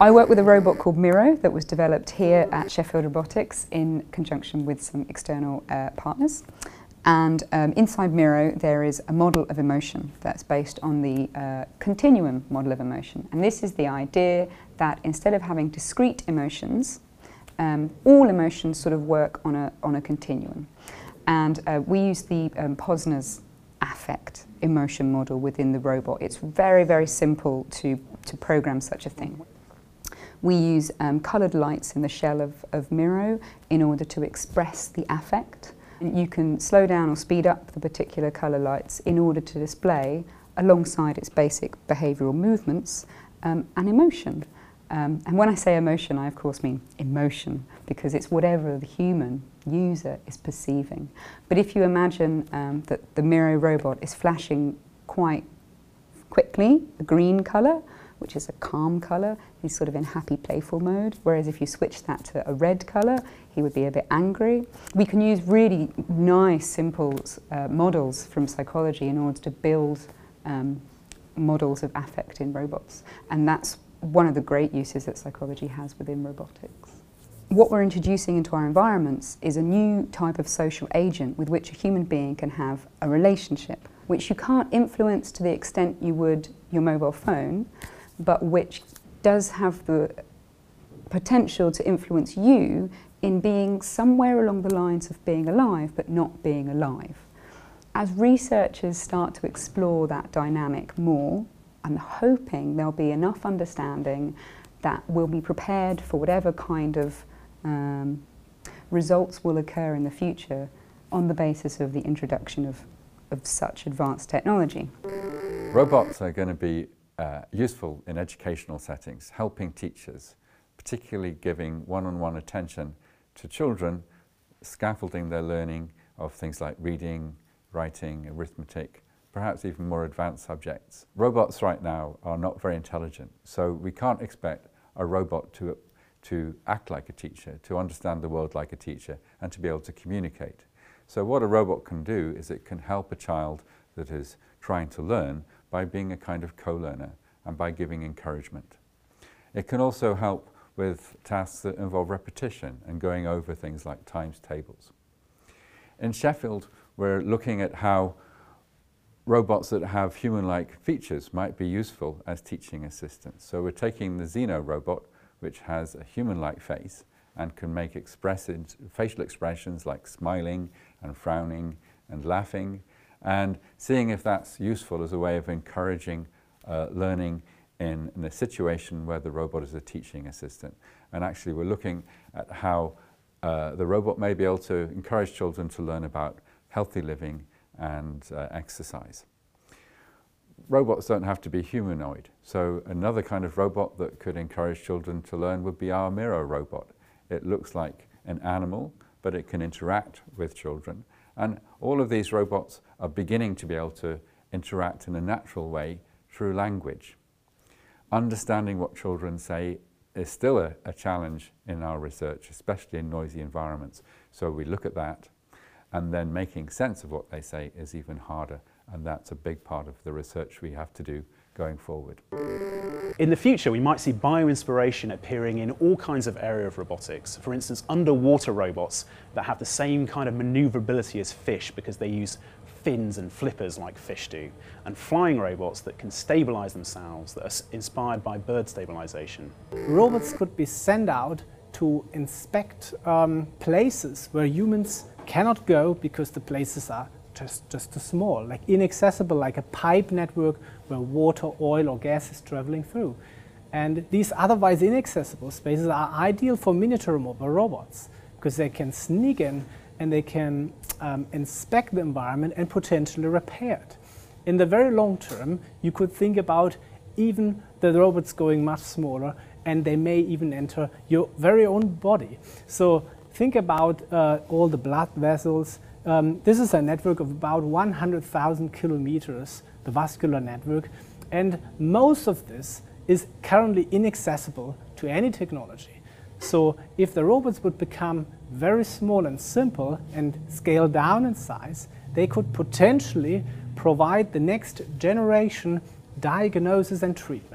I work with a robot called Miro that was developed here at Sheffield Robotics in conjunction with some external uh, partners. And um, inside Miro, there is a model of emotion that's based on the uh, continuum model of emotion. And this is the idea that instead of having discrete emotions, um, all emotions sort of work on a, on a continuum. And uh, we use the um, Posner's affect emotion model within the robot. It's very, very simple to, to program such a thing. We use um, coloured lights in the shell of, of Miro in order to express the affect. You can slow down or speed up the particular colour lights in order to display, alongside its basic behavioural movements, um, an emotion. Um, and when I say emotion, I of course mean emotion, because it's whatever the human user is perceiving. But if you imagine um, that the Miro robot is flashing quite quickly, a green colour, which is a calm colour. He's sort of in happy, playful mode. Whereas if you switch that to a red colour, he would be a bit angry. We can use really nice, simple uh, models from psychology in order to build um, models of affect in robots. And that's one of the great uses that psychology has within robotics. What we're introducing into our environments is a new type of social agent with which a human being can have a relationship, which you can't influence to the extent you would your mobile phone, but which does have the potential to influence you in being somewhere along the lines of being alive but not being alive. As researchers start to explore that dynamic more, I'm hoping there'll be enough understanding that we'll be prepared for whatever kind of um, results will occur in the future on the basis of the introduction of, of such advanced technology. Robots are going to be uh, useful in educational settings, helping teachers, particularly giving one-on-one -on -one attention to children, scaffolding their learning of things like reading, writing, arithmetic, perhaps even more advanced subjects. Robots right now are not very intelligent, so we can't expect a robot to, to act like a teacher, to understand the world like a teacher, and to be able to communicate. So what a robot can do is it can help a child that is trying to learn by being a kind of co-learner and by giving encouragement. It can also help with tasks that involve repetition and going over things like times tables. In Sheffield, we're looking at how robots that have human-like features might be useful as teaching assistants. So we're taking the Zeno robot, which has a human-like face and can make facial expressions like smiling and frowning and laughing and seeing if that's useful as a way of encouraging uh, learning in, in, a situation where the robot is a teaching assistant. And actually we're looking at how uh, the robot may be able to encourage children to learn about healthy living and uh, exercise. Robots don't have to be humanoid, so another kind of robot that could encourage children to learn would be our Miro robot. It looks like an animal, but it can interact with children and all of these robots are beginning to be able to interact in a natural way through language. Understanding what children say is still a, a, challenge in our research, especially in noisy environments. So we look at that, and then making sense of what they say is even harder, and that's a big part of the research we have to do going forward. In the future, we might see bioinspiration appearing in all kinds of area of robotics. For instance, underwater robots that have the same kind of maneuverability as fish because they use fins and flippers like fish do, and flying robots that can stabilize themselves, that are inspired by bird stabilization. Robots could be sent out to inspect um, places where humans cannot go because the places are just, just too small, like inaccessible, like a pipe network where water, oil or gas is traveling through. And these otherwise inaccessible spaces are ideal for miniature mobile robots because they can sneak in and they can um, inspect the environment and potentially repair it. In the very long term, you could think about even the robots going much smaller and they may even enter your very own body. So think about uh, all the blood vessels, um, this is a network of about 100,000 kilometers, the vascular network, and most of this is currently inaccessible to any technology. So if the robots would become very small and simple and scale down in size, they could potentially provide the next generation diagnosis and treatment.